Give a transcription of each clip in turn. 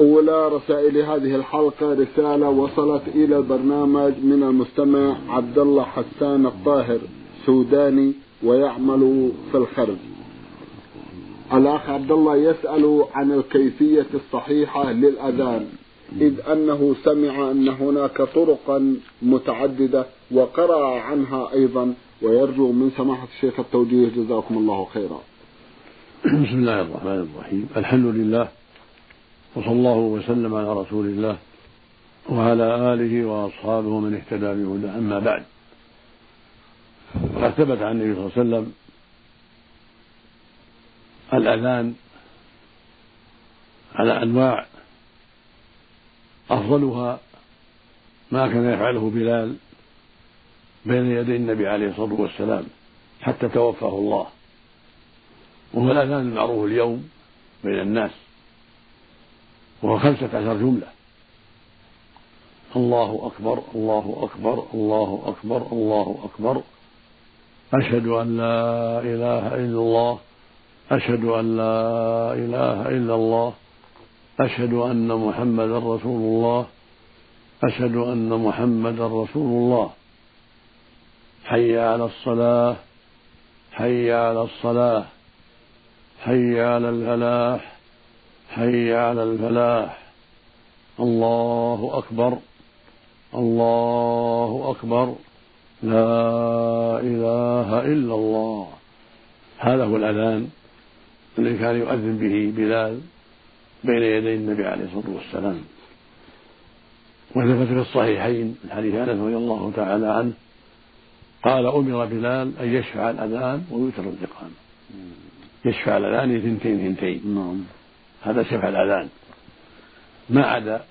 أولى رسائل هذه الحلقة رسالة وصلت إلى البرنامج من المستمع عبد الله حسان الطاهر سوداني ويعمل في الخرج. الأخ عبد الله يسأل عن الكيفية الصحيحة للأذان إذ أنه سمع أن هناك طرقا متعددة وقرأ عنها أيضا ويرجو من سماحة الشيخ التوجيه جزاكم الله خيرا. بسم الله الرحمن الرحيم، الحمد لله وصلى الله وسلم على رسول الله وعلى آله وأصحابه ومن اهتدى بهدى أما بعد فقد ثبت عن النبي صلى الله عليه وسلم الأذان على أنواع أفضلها ما كان يفعله بلال بين يدي النبي عليه الصلاة والسلام حتى توفاه الله. وهو الأذان المعروف اليوم بين الناس. وهو خمسة عشر جملة. الله أكبر الله أكبر الله أكبر الله أكبر. أشهد أن لا إله إلا الله. أشهد أن لا إله إلا الله. أشهد أن محمدا رسول الله. أشهد أن محمدا رسول الله. حي على الصلاة. حي على الصلاة. حي على الفلاح. حي على الفلاح. الله أكبر. الله أكبر. لا إله إلا الله. هذا هو الأذان الذي كان يؤذن به بلال بين يدي النبي عليه الصلاة والسلام. وثبت في الصحيحين من حديث أنس رضي الله تعالى عنه قال أمر بلال أن يشفع الأذان ويوتر الإقامة. يشفع الأذان ثنتين ثنتين نعم. هذا شفع الأذان. ما عدا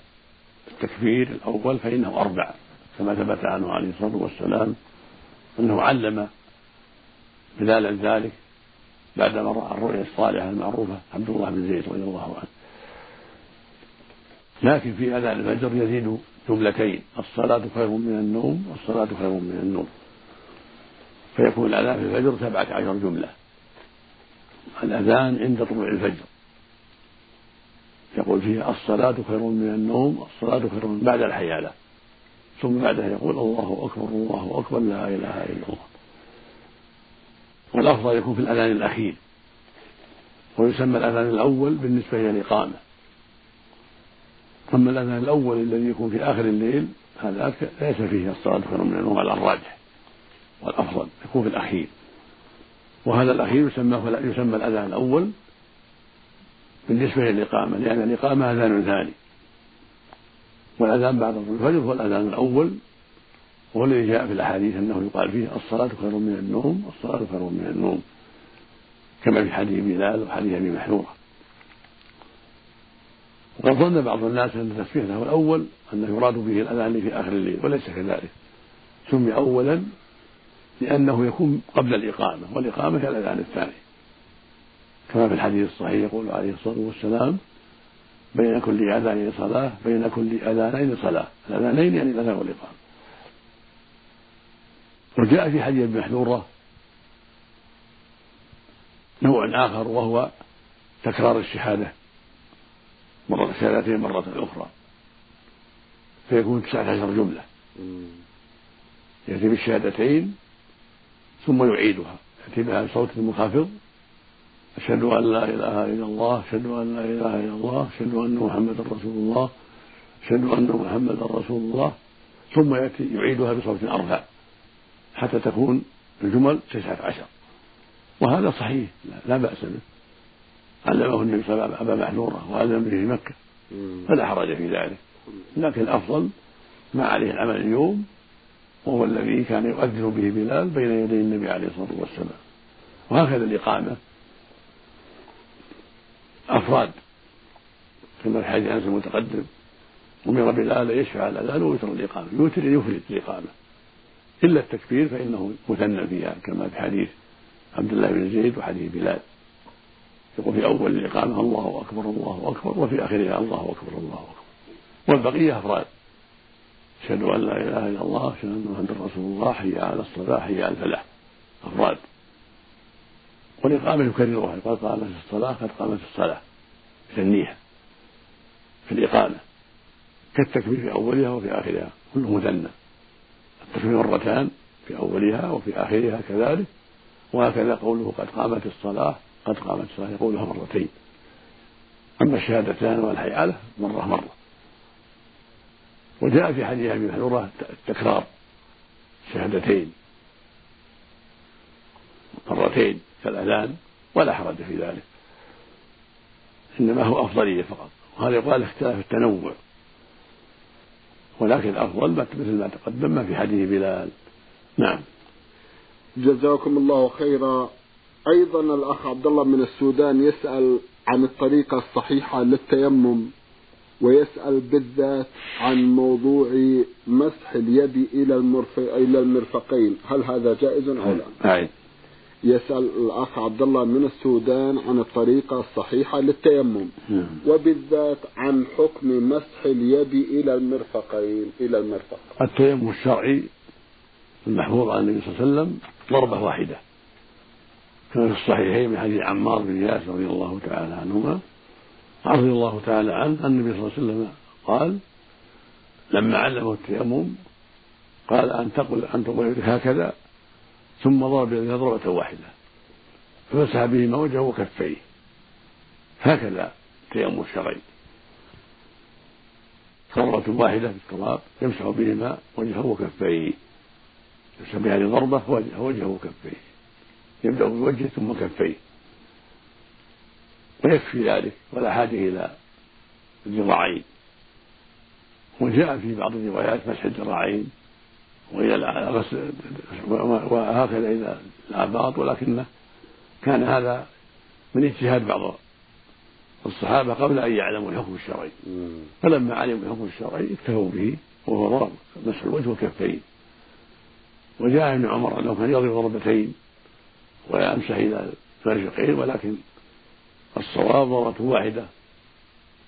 التكبير الأول فإنه أربع كما ثبت عنه عليه الصلاة والسلام أنه علم بلالا ذلك بعدما رأى الرؤيا الصالحة المعروفة عبد الله بن زيد رضي الله عنه. لكن في أذان الفجر يزيد جملتين الصلاة خير من النوم والصلاة خير من النوم. فيكون الأذان في الفجر سبعة عشر جملة. الأذان عند طلوع الفجر. يقول فيها الصلاة خير من النوم الصلاة خير من بعد الحيالة. ثم بعدها يقول الله أكبر الله أكبر لا إله إلا الله. والأفضل يكون في الأذان الأخير. ويسمى الأذان الأول بالنسبة إلى الإقامة. أما الأذان الأول الذي يكون في آخر الليل هذا ليس فيه الصلاة خير من النوم على الراجح. والأفضل يكون في الأخير. وهذا الأخير يسمى يسمى الأذان الأول بالنسبة للإقامة لأن الإقامة أذان ثاني. والأذان بعد الفجر هو الأذان الأول وهو الذي جاء في الأحاديث أنه يقال فيه الصلاة خير من النوم الصلاة خير من النوم. كما في حديث بلال وحديث أبي محذورة. وقد ظن بعض الناس أن التسبيح له الأول أنه يراد به الأذان في آخر الليل وليس كذلك. سمي أولا لأنه يكون قبل الإقامة والإقامة كالأذان الثاني. كما في الحديث الصحيح يقول عليه الصلاة والسلام بين كل أذان صلاة بين كل أذانين صلاة. الأذانين يعني الأذان والإقامة. وجاء في حديث ابن محذورة نوع آخر وهو تكرار الشهادة. مرة شهادتين مرة أخرى فيكون تسعة عشر جملة. يأتي بالشهادتين ثم يعيدها. يأتي بها بصوت منخفض أشهد أن لا إله إلا الله أشهد أن لا إله إلا الله أشهد أن محمدا رسول الله أشهد أن محمدا رسول الله. ثم يأتي يعيدها بصوت أرفع حتى تكون الجمل تسعة عشر. وهذا صحيح لا بأس به. علمه النبي صلى الله عليه وسلم أبا محذورة وأذن به في مكة فلا حرج في ذلك. لكن الأفضل ما عليه العمل اليوم وهو الذي كان يؤذن به بلال بين يدي النبي عليه الصلاة والسلام. وهكذا الإقامة. أفراد. كما في حديث أنس المتقدم أمر أن يشفع الأذان ويوتر الإقامة. يوتر يفرد الإقامة. إلا التكبير فإنه مثنى فيها كما في حديث عبد الله بن زيد وحديث بلال. يقول في أول الإقامة الله أكبر الله أكبر وفي آخرها الله أكبر الله أكبر. والبقية أفراد. أشهد أن لا إله إلا الله أشهد أن محمدا رسول الله حي على الصلاة حي على الفلاح. أفراد. والإقامة يكررها يقال قامت الصلاة قد قامت الصلاة يثنيها في الإقامة كالتكبير في أولها وفي آخرها كله مثنى التكبير مرتان في أولها وفي آخرها كذلك وهكذا قوله قد قامت الصلاة قد قامت الصلاة يقولها مرتين. أما الشهادتان والحيالة مرة مرة. وجاء في حديث أبي محذورة التكرار شهادتين مرتين. كالأذان ولا حرج في ذلك. إنما هو أفضلية فقط. وهذا يقال اختلاف التنوع. ولكن الأفضل مثل ما تقدم ما في حديث بلال. نعم. جزاكم الله خيرا. أيضا الأخ عبد الله من السودان يسأل عن الطريقة الصحيحة للتيمم ويسأل بالذات عن موضوع مسح اليد إلى إلى المرفقين. هل هذا جائز أو لا؟ يسأل الأخ عبد الله من السودان عن الطريقة الصحيحة للتيمم. نعم. وبالذات عن حكم مسح اليد إلى المرفقين إلى المرفق. التيمم الشرعي المحفوظ عن النبي صلى الله عليه وسلم ضربة واحدة. كما في الصحيحين من حديث عمار بن ياسر رضي الله تعالى عنهما رضي الله تعالى عنه النبي صلى الله عليه وسلم قال لما علمه التيمم قال أن تقل أن تقول هكذا ثم ضرب ضربة واحدة. فمسح بهما وجهه وكفيه. هكذا التيمم الشرعي ضربة واحدة في التراب يمسح بهما وجهه وكفيه. يمسح بهذه الضربة وجهه وجهه وكفيه. يبدأ بوجهه ثم كفيه. ويكفي ذلك ولا حاجة إلى الذراعين. وجاء في بعض الروايات مسح الذراعين. وإلى وهكذا إلى الآباط ولكنه كان هذا من اجتهاد بعض الصحابة قبل أن يعلموا الحكم الشرعي. فلما علموا الحكم الشرعي اكتفوا به وهو ضرب مسح الوجه والكفين وجاء ابن عمر أنه كان يضرب ضربتين ويمسح إلى المرفقين ولكن الصواب ضربة واحدة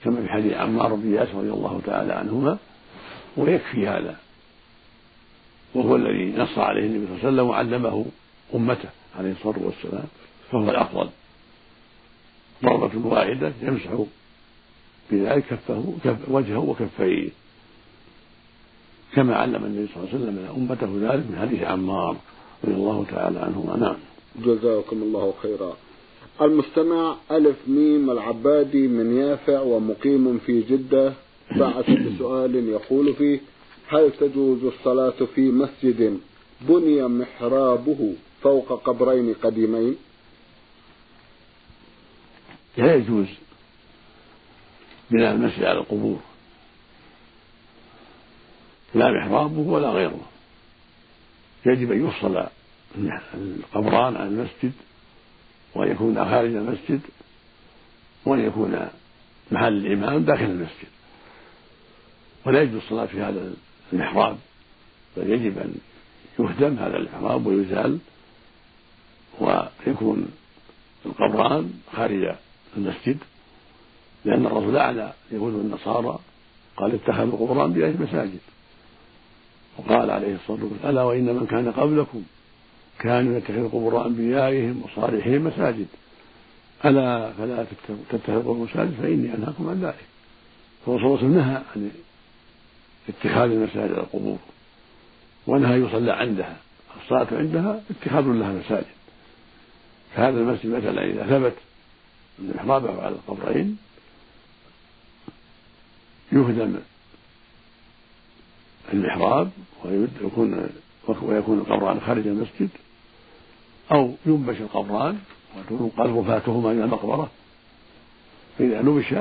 كما في حديث عمار بن ياسر رضي الله تعالى عنهما ويكفي هذا. وهو الذي نص عليه النبي صلى الله عليه وسلم وعلمه أمته عليه الصلاة والسلام فهو الأفضل. ضربة واحدة يمسح بذلك كفه كف وجهه وكفيه. كما علم النبي صلى الله عليه وسلم أمته ذلك من حديث عمار رضي الله تعالى عنهما. نعم. جزاكم الله خيرا. المستمع ألف ميم العبادي من يافع ومقيم في جدة بعث بسؤال يقول فيه هل تجوز الصلاة في مسجد بني محرابه فوق قبرين قديمين؟ لا يجوز. بناء المسجد على القبور. لا محرابه ولا غيره. يجب أن يفصل القبران عن المسجد وأن يكون خارج المسجد وأن يكون محل الإمام داخل المسجد. ولا يجوز الصلاة في هذا المحراب. بل يجب أن يهدم هذا المحراب ويزال ويكون القبران خارج المسجد لأن الرسول لعن اليهود والنصارى قال اتخذوا قبور أنبياء مساجد. وقال عليه الصلاة والسلام ألا وإن من كان قبلكم كانوا يتخذوا قبور أنبيائهم وصالحهم مساجد ألا فلا تتخذوا المساجد فإني أنهاكم عن ذلك. فالرسول صلى الله عليه وسلم نهى عن اتخاذ المساجد القبور. وأنها يصلى عندها. الصلاة عندها اتخاذ لها مساجد. فهذا المسجد مثلا إذا ثبت أن إحرامه على القبرين يهدم المحراب ويكون ويكون القبران خارج المسجد أو ينبش القبران وتنقل رفاتهما إلى المقبرة. فإذا نبش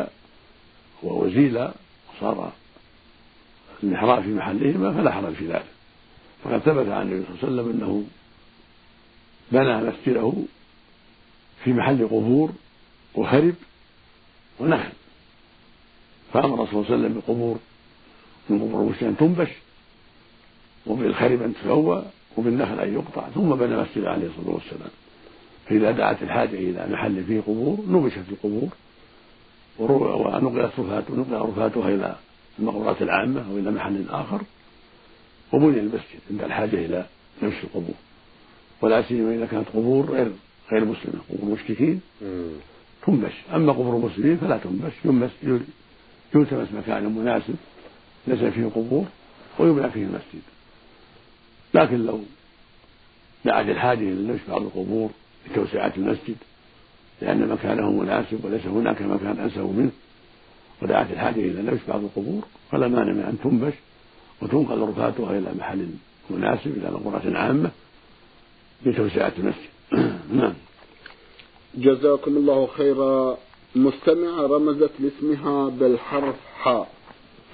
وأزيل وصار المحراب في محلهما فلا حرج في ذلك. فقد ثبت عن النبي صلى الله عليه وسلم أنه بنى مسجده في محل قبور وخرب ونخل. فأمر صلى الله عليه وسلم بالقبور من قبور المسلمين أن تنبش وبالخرب أن تسوى وبالنخل أن يقطع. ثم بنى مسجد عليه الصلاة والسلام. فإذا دعت الحاجة إلى محل فيه قبور نبشت القبور ونقلت رفات ونقل رفاتها إلى المقبرات العامة أو إلى محل آخر وبني المسجد عند الحاجة إلى نبش القبور. ولا سيما إذا كانت قبور غير غير مسلمة قبور مشركين تنبش. أما قبور المسلمين فلا تنبش. ينبش يلتمس مكان مناسب ليس فيه قبور ويبنى فيه المسجد. لكن لو دعت الحاجة إلى نبش بعض القبور لتوسعة المسجد لأن مكانه مناسب وليس هناك مكان أنسب منه ودعت الحاجة إلى نبش بعض القبور فلا مانع من أن تنبش وتنقل رفاتها إلى محل مناسب إلى مقبرة عامة لتوسعة المسجد. نعم. جزاكم الله خيرا. مستمعة رمزت لاسمها بالحرف حاء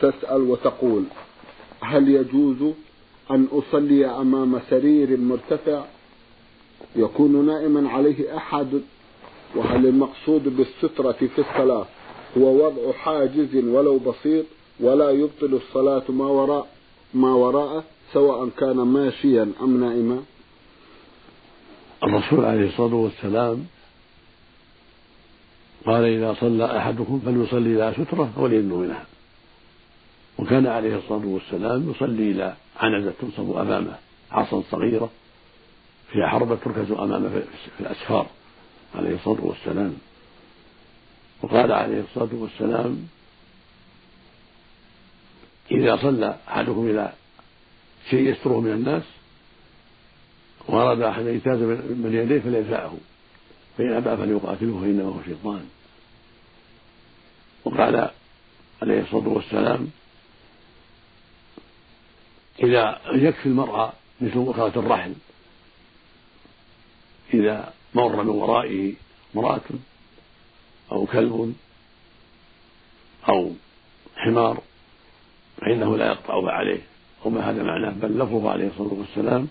تسأل وتقول هل يجوز أن أصلي أمام سرير مرتفع يكون نائما عليه أحد؟ وهل المقصود بالسترة في الصلاة؟ هو وضع حاجز ولو بسيط ولا يبطل الصلاة ما وراء ما وراءه سواء كان ماشيا أم نائما. الرسول عليه الصلاة والسلام قال إذا صلى أحدكم فليصلي إلى سترة وليدنو منها. وكان عليه الصلاة والسلام يصلي إلى عنزة تنصب أمامه عصا صغيرة فيها حربة تركز أمامه في الأسفار. عليه الصلاة والسلام وقال عليه الصلاة والسلام إذا صلى أحدكم إلى شيء يستره من الناس وأراد أحد أن يجتاز من يديه فليدفعه فإن أبى فليقاتله فإنه هو شيطان. وقال عليه الصلاة والسلام إذا يكفي المرأة مثل وكالة الرحل إذا مر من ورائه امرأة أو كلب أو حمار فإنه لا يقطع عليه. وما هذا معناه؟ بل لفظه عليه الصلاة والسلام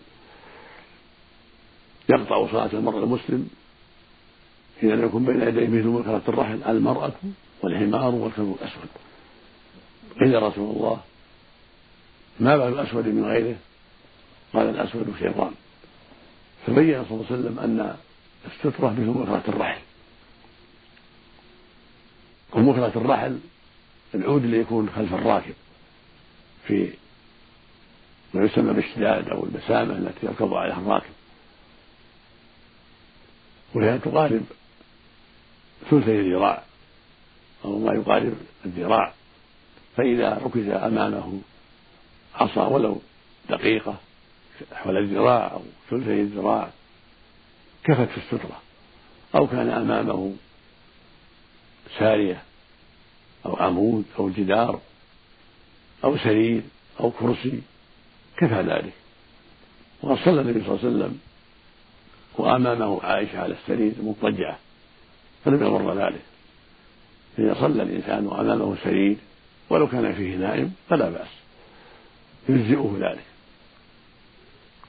يقطع صلاة المرء المسلم إذا لم يكن بين يديه مثل وكالة الرحل المرأة والحمار والكلب الأسود. قيل يا رسول الله ما بال الأسود من غيره؟ قال الأسود شيطان فبين صلى الله عليه وسلم أن السترة مثل مكرة الرحل ومكرة الرحل العود اللي يكون خلف الراكب في ما يسمى بالشداد أو البسامة التي يركب عليها الراكب. وهي تقارب ثلثي الذراع أو ما يقارب الذراع. فإذا ركز أمامه عصا ولو دقيقة حول الذراع أو ثلثي الذراع كفت في السترة أو كان أمامه سارية أو عمود أو جدار أو سرير أو كرسي كفى ذلك. وقد صلى النبي صلى الله عليه وسلم وأمامه عائشة على السرير مضطجعة فلم يضر ذلك. إذا صلى الإنسان وأمامه سرير ولو كان فيه نائم فلا بأس. يجزئه ذلك.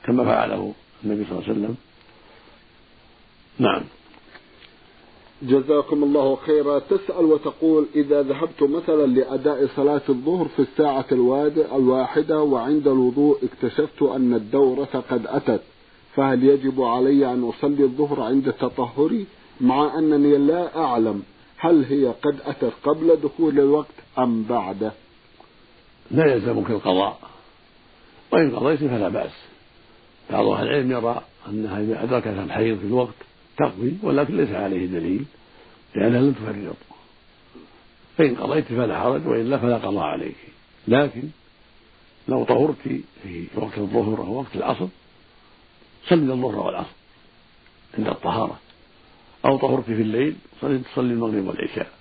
كما فعله النبي صلى الله عليه وسلم. نعم. جزاكم الله خيرا. تسأل وتقول إذا ذهبت مثلا لأداء صلاة الظهر في الساعة الواحدة وعند الوضوء اكتشفت أن الدورة قد أتت فهل يجب علي أن أصلي الظهر عند تطهري؟ مع أنني لا أعلم هل هي قد أتت قبل دخول الوقت أم بعده لا يلزمك القضاء وإن قضيت فلا بأس. بعض أهل العلم يرى أنها إذا أدركت الحيض في الوقت تقضي ولكن ليس عليه دليل لأنها لم تفرط فإن قضيت فلا حرج وإلا فلا قضاء عليك. لكن لو طهرت في وقت الظهر أو وقت العصر صلي الظهر والعصر عند الطهارة. أو طهرت في الليل صلي تصلي المغرب والعشاء.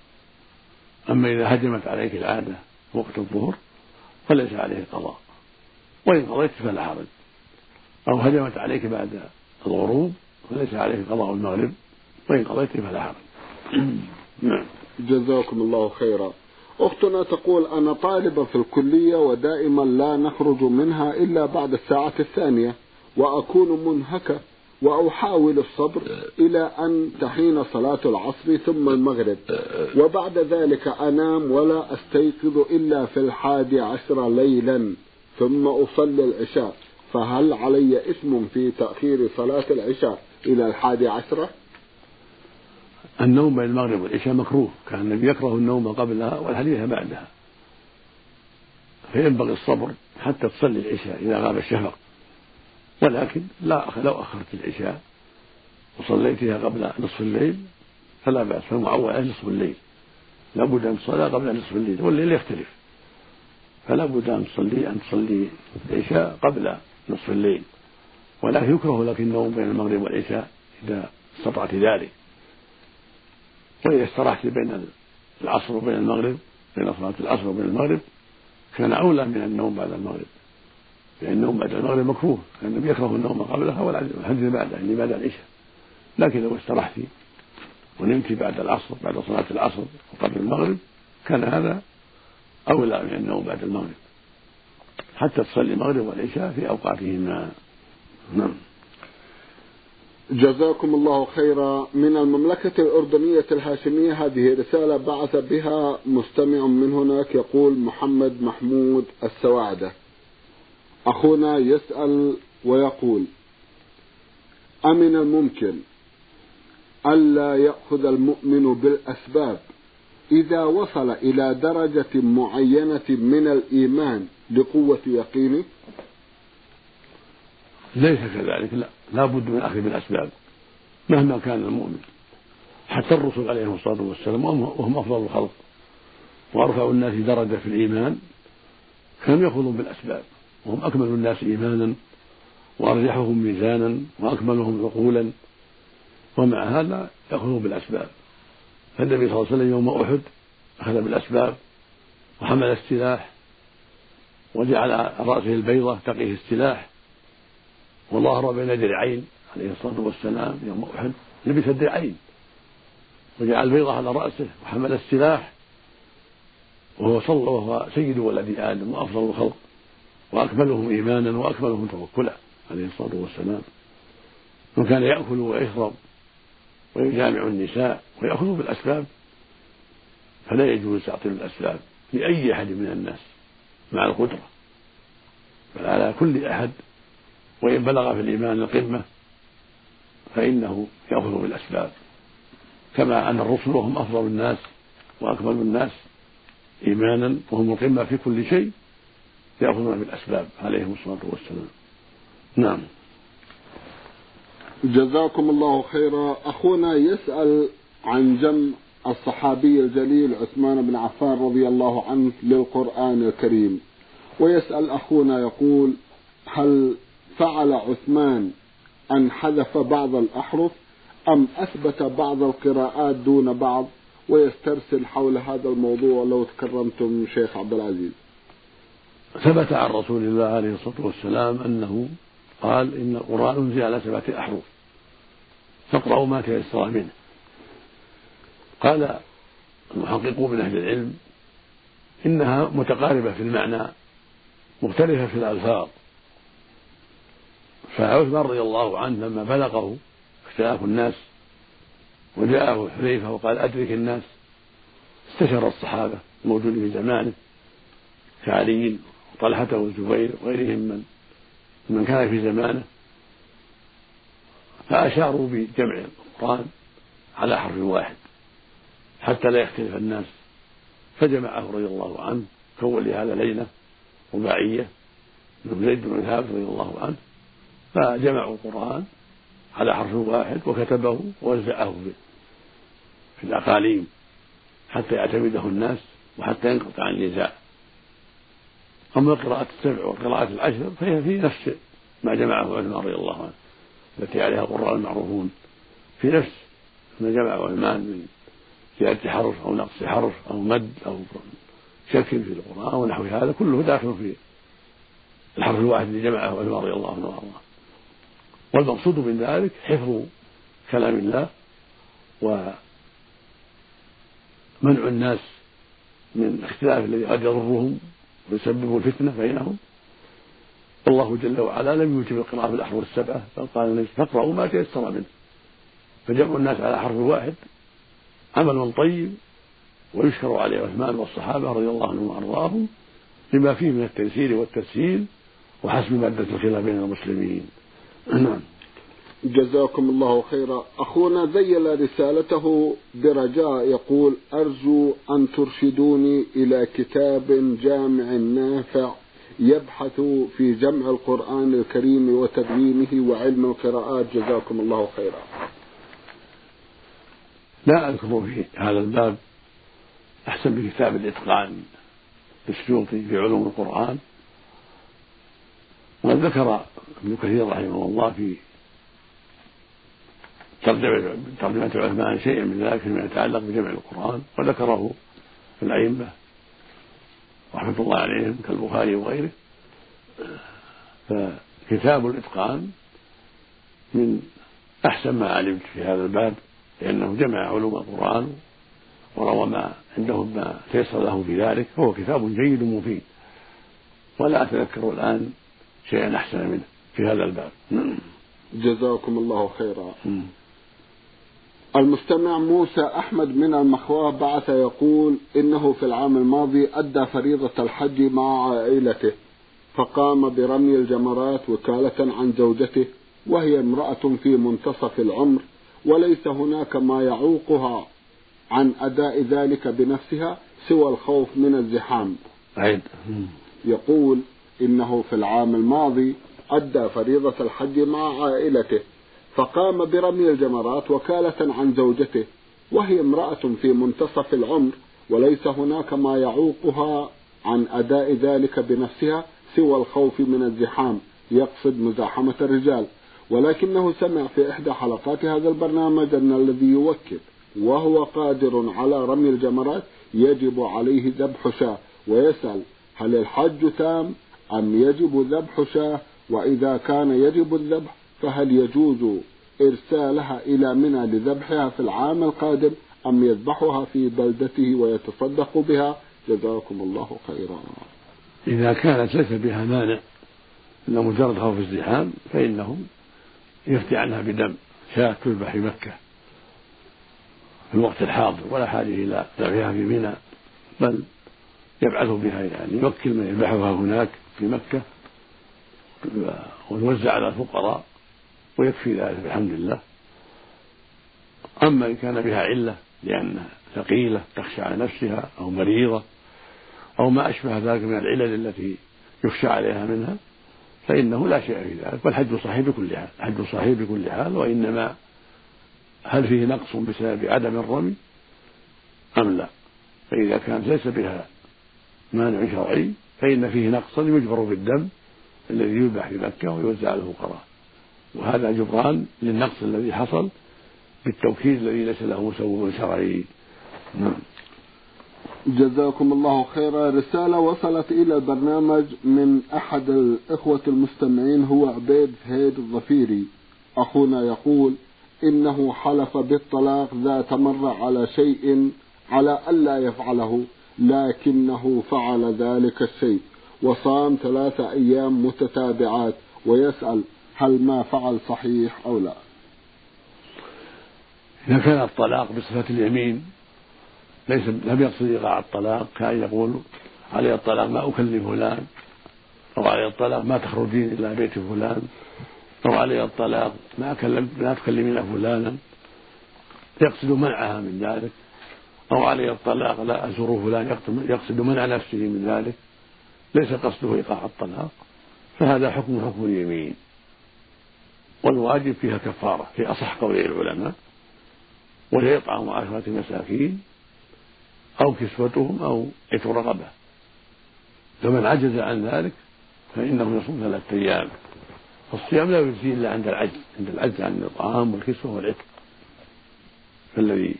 أما إذا هجمت عليك العادة وقت الظهر فليس عليه قضاء وإن قضيت فلا حرج. أو هجمت عليك بعد الغروب وليس عليه قضاء المغرب وإن قضيت فلا حرج. نعم. جزاكم الله خيرا. أختنا تقول أنا طالبة في الكلية ودائما لا نخرج منها إلا بعد الساعة الثانية وأكون منهكة وأحاول الصبر إلى أن تحين صلاة العصر ثم المغرب. وبعد ذلك أنام ولا أستيقظ إلا في الحادي عشر ليلا ثم أصلي العشاء. فهل علي إثم في تأخير صلاة العشاء؟ إلى الحادي عشرة النوم بين المغرب والعشاء مكروه كان النبي يكره النوم قبلها والحديث بعدها. فينبغي الصبر حتى تصلي العشاء إذا غاب الشفق. ولكن لا لو أخرت العشاء وصليتها قبل نصف الليل فلا بأس فالمعول نصف الليل. لابد أن تصلي قبل نصف الليل والليل يختلف. فلا بد أن تصلي أن تصلي العشاء قبل نصف الليل. ولكن يكره لك النوم بين المغرب والعشاء إذا استطعت ذلك. وإذا استرحت بين العصر وبين المغرب بين صلاة العصر وبين المغرب كان أولى من النوم بعد المغرب. لأن النوم بعد المغرب مكروه. كان يكره النوم قبلها والحديث بعدها يعني بعد العشاء. لكن لو استرحت ونمت بعد العصر بعد صلاة العصر وقبل المغرب كان هذا أولى من النوم بعد المغرب. حتى تصلي المغرب والعشاء في أوقاتهما. نعم. جزاكم الله خيرا. من المملكة الأردنية الهاشمية هذه رسالة بعث بها مستمع من هناك يقول محمد محمود السواعدة. أخونا يسأل ويقول أمن الممكن ألا يأخذ المؤمن بالأسباب إذا وصل إلى درجة معينة من الإيمان لقوة يقينه؟ ليس كذلك. لا لا بد من أخذ بالأسباب مهما كان المؤمن. حتى الرسل عليهم الصلاة والسلام وهم أفضل الخلق. وأرفع الناس درجة في الإيمان. كانوا يأخذون بالأسباب. وهم أكمل الناس إيمانا. وأرجحهم ميزانا. وأكملهم عقولا. ومع هذا يأخذون بالأسباب. فالنبي صلى الله عليه وسلم يوم أحد أخذ بالأسباب وحمل السلاح وجعل رأسه البيضة تقيه السلاح. وظهر بين درعين عليه الصلاة والسلام يوم أحد لبس الدرعين وجعل البيضة على رأسه وحمل السلاح. وهو صلى وهو سيد ولد آدم وأفضل الخلق. وأكملهم إيمانا وأكملهم توكلا عليه الصلاة والسلام. وكان يأكل ويشرب ويجامع النساء ويأخذ بالأسباب فلا يجوز تعطيل الأسباب لأي أحد من الناس مع القدرة. بل على كل أحد وإن بلغ في الإيمان القمة فإنه يأخذ بالأسباب. كما أن الرسل وهم أفضل الناس وأكمل الناس إيمانا وهم القمة في كل شيء يأخذون بالأسباب عليهم الصلاة والسلام. نعم. جزاكم الله خيرا. أخونا يسأل عن جمع الصحابي الجليل عثمان بن عفان رضي الله عنه للقرآن الكريم. ويسأل أخونا يقول هل فعل عثمان أن حذف بعض الأحرف أم أثبت بعض القراءات دون بعض ويسترسل حول هذا الموضوع لو تكرمتم شيخ عبد العزيز. ثبت عن رسول الله عليه الصلاة والسلام أنه قال إن القرآن أنزل على سبعة أحرف فاقرأوا ما تيسر منه. قال المحققون من أهل العلم إنها متقاربة في المعنى مختلفة في الألفاظ فعثمان رضي الله عنه لما بلغه اختلاف الناس وجاءه حذيفة وقال أدرك الناس استشار الصحابة الموجودين في زمانه كعلي وطلحة والزبير وغيرهم من من كان في زمانه فأشاروا بجمع القرآن على حرف واحد حتى لا يختلف الناس فجمعه رضي الله عنه كون لهذا ليلة رباعية من زيد بن ثابت رضي الله عنه فجمعوا القرآن على حرف واحد وكتبه ووزعه في الأقاليم حتى يعتمده الناس وحتى ينقطع النزاع. أما القراءة السبع والقراءة العشر فهي في نفس ما جمعه عثمان رضي الله عنه التي عليها القراء المعروفون. في نفس ما جمعه عثمان من زيادة حرف أو نقص حرف أو مد أو شك في القرآن ونحو هذا كله داخل في الحرف الواحد اللي جمعه عثمان رضي الله عنه وأرضاه. والمقصود من ذلك حفظ كلام الله ومنع الناس من الاختلاف الذي قد يضرهم ويسبب الفتنة بينهم. والله جل وعلا لم يوجب القراءة في الأحرف السبعة بل قال فاقرأوا ما تيسر منه. فجمع الناس على حرف واحد عمل طيب ويشكر عليه عثمان والصحابة رضي الله عنهم وأرضاهم لما فيه من التيسير والتسهيل وحسم مادة الخلاف بين المسلمين. نعم. جزاكم الله خيرا. أخونا ذيل رسالته برجاء يقول أرجو أن ترشدوني إلى كتاب جامع نافع يبحث في جمع القرآن الكريم وتدوينه وعلم القراءات. جزاكم الله خيرا. لا أذكر في هذا الباب أحسن من كتاب الإتقان للسيوطي في علوم القرآن. وقد ذكر ابن كثير رحمه الله في ترجمة عثمان شيئا من ذلك فيما يتعلق بجمع القرآن وذكره الأئمة رحمة الله عليهم كالبخاري وغيره. فكتاب الإتقان من أحسن ما علمت في هذا الباب لأنه جمع علوم القرآن وروى ما عندهم ما تيسر له في ذلك فهو كتاب جيد مفيد. ولا أتذكر الآن شيئا أحسن منه في هذا الباب. جزاكم الله خيرا. المستمع موسى أحمد من المخواة بعث يقول إنه في العام الماضي أدى فريضة الحج مع عائلته فقام برمي الجمرات وكالة عن زوجته وهي امرأة في منتصف العمر وليس هناك ما يعوقها عن أداء ذلك بنفسها سوى الخوف من الزحام. عيد. يقول إنه في العام الماضي أدى فريضة الحج مع عائلته فقام برمي الجمرات وكالة عن زوجته وهي امرأة في منتصف العمر وليس هناك ما يعوقها عن أداء ذلك بنفسها سوى الخوف من الزحام يقصد مزاحمة الرجال. ولكنه سمع في إحدى حلقات هذا البرنامج أن الذي يوكل وهو قادر على رمي الجمرات يجب عليه ذبح شاة ويسأل هل الحج تام؟ أم يجب ذبح شاة؟ وإذا كان يجب الذبح فهل يجوز إرسالها إلى منى لذبحها في العام القادم أم يذبحها في بلدته ويتصدق بها؟ جزاكم الله خيرا. إذا كانت ليس بها مانع إن مجرد خوف الزحام فإنه يفتي عنها بدم. شاة تذبح في مكة في الوقت الحاضر ولا حاجة إلى ذبحها في منى. بل يبعث بها يعني يوكل من يذبحها هناك في مكة ويوزع على الفقراء ويكفي ذلك بحمد الله أما إن كان بها علة لأنها ثقيلة تخشى على نفسها أو مريضة أو ما أشبه ذلك من العلل التي يخشى عليها منها فإنه لا شيء في ذلك. والحج صحيح بكل حال الحج صحيح بكل حال وإنما هل فيه نقص بسبب عدم الرمي؟ أم لا؟ فإذا كانت ليس بها مانع شرعي فإن فيه نقصا يجبر بالدم الذي يذبح في مكة ويوزع على الفقراء وهذا جبران للنقص الذي حصل بالتوكيد الذي ليس له مسوغ شرعي. نعم. جزاكم الله خيرا. رسالة وصلت إلى البرنامج من أحد الإخوة المستمعين هو عبيد هيد الظفيري. أخونا يقول إنه حلف بالطلاق ذات مرة على شيء على ألا يفعله. لكنه فعل ذلك الشيء وصام ثلاثة أيام متتابعات ويسأل هل ما فعل صحيح أو لا. إذا كان الطلاق بصفة اليمين ليس لم يقصد إيقاع الطلاق كأن يقول علي الطلاق ما أكلم فلان أو علي الطلاق ما تخرجين إلى بيت فلان أو علي الطلاق ما أكلم لا تكلمين فلانا. يقصد منعها من ذلك. أو علي الطلاق لا أزور فلان يقصد منع نفسه من ذلك. ليس قصده إيقاع الطلاق. فهذا حكم حكم اليمين. والواجب فيها كفارة في أصح قولي العلماء. وهي إطعام عشرة مساكين أو كسوتهم أو عتق رغبة. فمن عجز عن ذلك فإنه يصوم ثلاثة أيام. فالصيام لا يجزي إلا عند العجز عند العجز عن الطعام والكسوة والعتق فالذي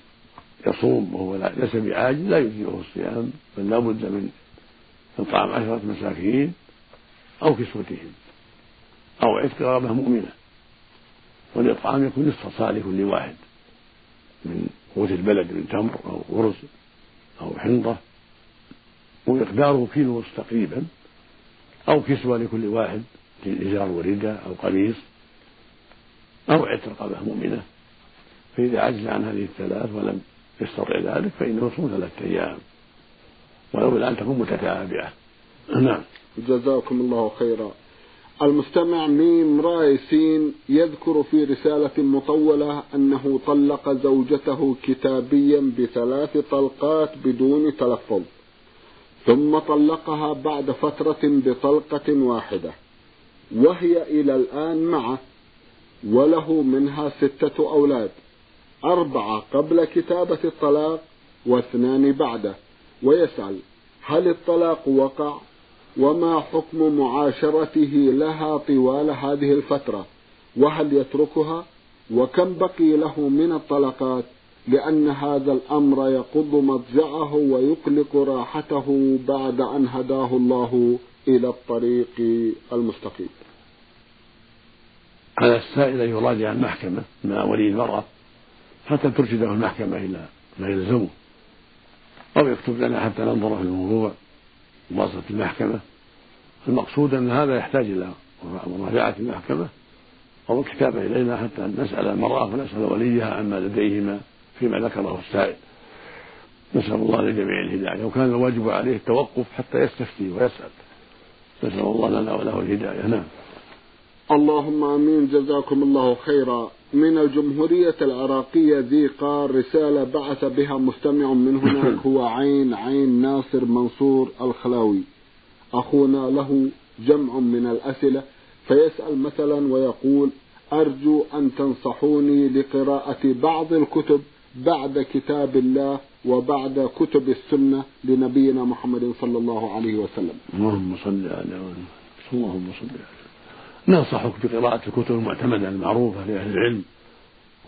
يصوم وهو ليس بعاجز لا يجزئه الصيام بل لا بد من إطعام عشرة مساكين أو كسوتهم أو عتق رغبة مؤمنة. والإطعام يكون نصف صاع لكل واحد من قوت البلد من تمر أو أرز أو حنطة ومقداره كيلو ونصف تقريبا أو كسوة لكل واحد إزار ورداء أو قميص أو عتق رقبة مؤمنة. فإذا عجز عن هذه الثلاث ولم يستطع ذلك فإنه يصوم ثلاثة أيام ولو الآن تكون متتابعة. نعم. جزاكم الله خيرا. المستمع ميم راي سين يذكر في رسالة مطولة أنه طلق زوجته كتابيا بثلاث طلقات بدون تلفظ ثم طلقها بعد فترة بطلقة واحدة وهي إلى الآن معه وله منها ستة أولاد. أربعة قبل كتابة الطلاق واثنان بعده. ويسأل هل الطلاق وقع؟ وما حكم معاشرته لها طوال هذه الفترة؟ وهل يتركها؟ وكم بقي له من الطلقات؟ لأن هذا الأمر يقض مضجعه ويقلق راحته بعد أن هداه الله إلى الطريق المستقيم. على السائل أن يراجع المحكمة مع ولي المرأة. حتى ترشده المحكمة إلى ما يلزمه. أو يكتب لنا حتى ننظر في الموضوع مواصلة المحكمة. المقصود أن هذا يحتاج إلى مراجعة المحكمة أو الكتابة إلينا حتى نسأل المرأة ونسأل وليها عما لديهما فيما ذكره السائل. نسأل الله لجميع الهداية. وكان الواجب عليه التوقف حتى يستفتي ويسأل. نسأل الله لنا وله الهداية. نعم. اللهم آمين. جزاكم الله خيرا. من الجمهورية العراقية ذي قار رسالة بعث بها مستمع من هناك هو عين عين ناصر منصور الخلاوي. أخونا له جمع من الأسئلة فيسأل مثلا ويقول أرجو أن تنصحوني لقراءة بعض الكتب بعد كتاب الله وبعد كتب السنة لنبينا محمد صلى الله عليه وسلم. اللهم صل على اللهم صل على ننصحك بقراءة الكتب المعتمدة المعروفة لأهل العلم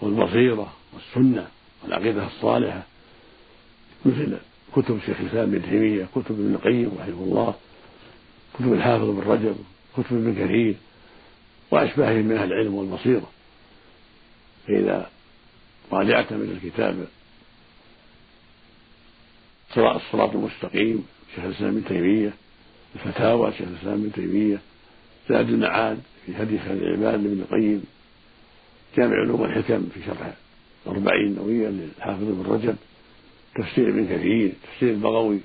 والبصيرة والسنة والعقيدة الصالحة مثل كتب شيخ الإسلام ابن تيمية كتب ابن القيم رحمه الله كتب الحافظ بن رجب كتب ابن كثير وأشباههم من أهل العلم والبصيرة فإذا راجعت من الكتاب الصراط المستقيم شيخ الإسلام ابن تيمية الفتاوى شيخ الإسلام ابن تيمية زاد المعاد في هدي خير العباد لابن القيم جامع علوم الحكم في شرح الأربعين نووية للحافظ ابن رجب تفسير ابن كثير تفسير البغوي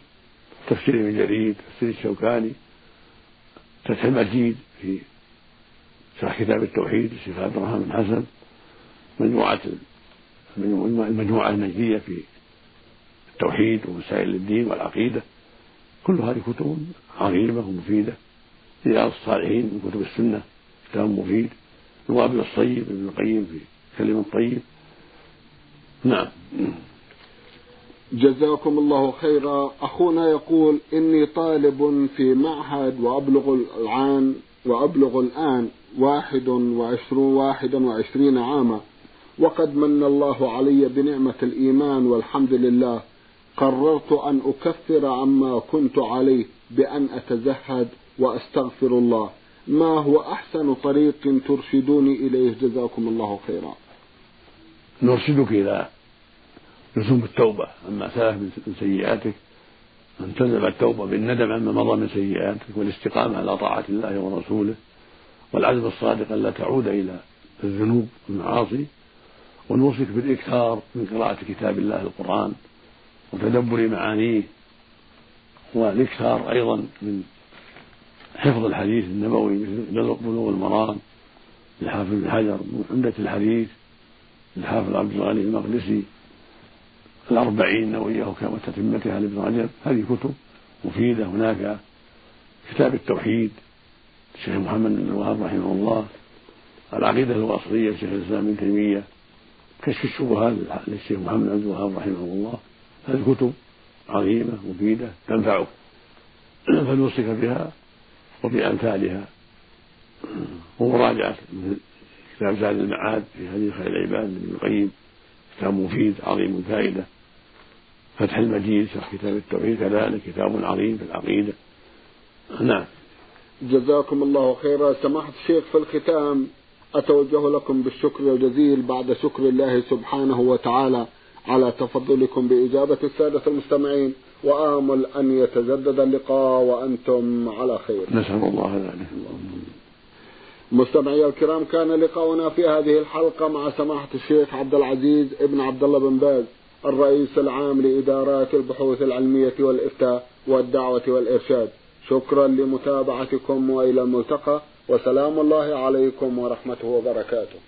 تفسير ابن جرير تفسير الشوكاني فتح المجيد في شرح كتاب التوحيد للشيخ عبد الرحمن بن حسن مجموعة المجموعة النجدية في التوحيد ومسائل الدين والعقيدة. كل هذه كتب عظيمة ومفيدة. رياض الصالحين من كتب السنة كتاب مفيد. الوابل الصيب ابن القيم في كلمة طيب. نعم. جزاكم الله خيرا. أخونا يقول إني طالب في معهد وأبلغ الآن وأبلغ الآن واحد وعشرون واحدا وعشرين عاما. وقد من الله علي بنعمة الإيمان والحمد لله. قررت أن أكفر عما كنت عليه بأن أتزهد. وأستغفر الله. ما هو أحسن طريق ترشدوني إليه؟ جزاكم الله خيرا. نرشدك إلى لزوم التوبة. عما سلف من سيئاتك أن تلزم التوبة بالندم. عما مضى من سيئاتك والاستقامة على طاعة الله ورسوله والعزم الصادق ألا تعود إلى الذنوب والمعاصي ونوصيك بالإكثار من قراءة كتاب الله القرآن وتدبر معانيه والإكثار أيضا من حفظ الحديث النبوي مثل بلوغ المرام للحافظ بن حجر عمدة الحديث للحافظ عبد الغني المقدسي الأربعين النووية وتتمتها لابن رجب. هذه كتب مفيدة هناك. كتاب التوحيد الشيخ محمد بن الوهاب رحمه الله. العقيدة الواسطية لشيخ الإسلام ابن تيمية. كشف الشبهات للشيخ محمد بن الوهاب رحمه الله. هذه كتب عظيمة مفيدة تنفعك. فنوصيك بها. وبأمثالها. ومراجعة كتاب زاد المعاد في هدي خير العباد لابن القيم كتاب مفيد عظيم فائدة. فتح المجيد شرح كتاب التوحيد كذلك كتاب عظيم في العقيدة. نعم. جزاكم الله خيرا. سماحة الشيخ في الختام أتوجه لكم بالشكر الجزيل بعد شكر الله سبحانه وتعالى. على تفضلكم بإجابة السادة المستمعين وآمل أن يتجدد اللقاء وأنتم على خير. نسأل الله ذلك. مستمعي الكرام كان لقاؤنا في هذه الحلقة مع سماحة الشيخ عبد العزيز ابن عبد الله بن باز الرئيس العام لإدارات البحوث العلمية والإفتاء والدعوة والإرشاد. شكرا لمتابعتكم وإلى الملتقى وسلام الله عليكم ورحمته وبركاته.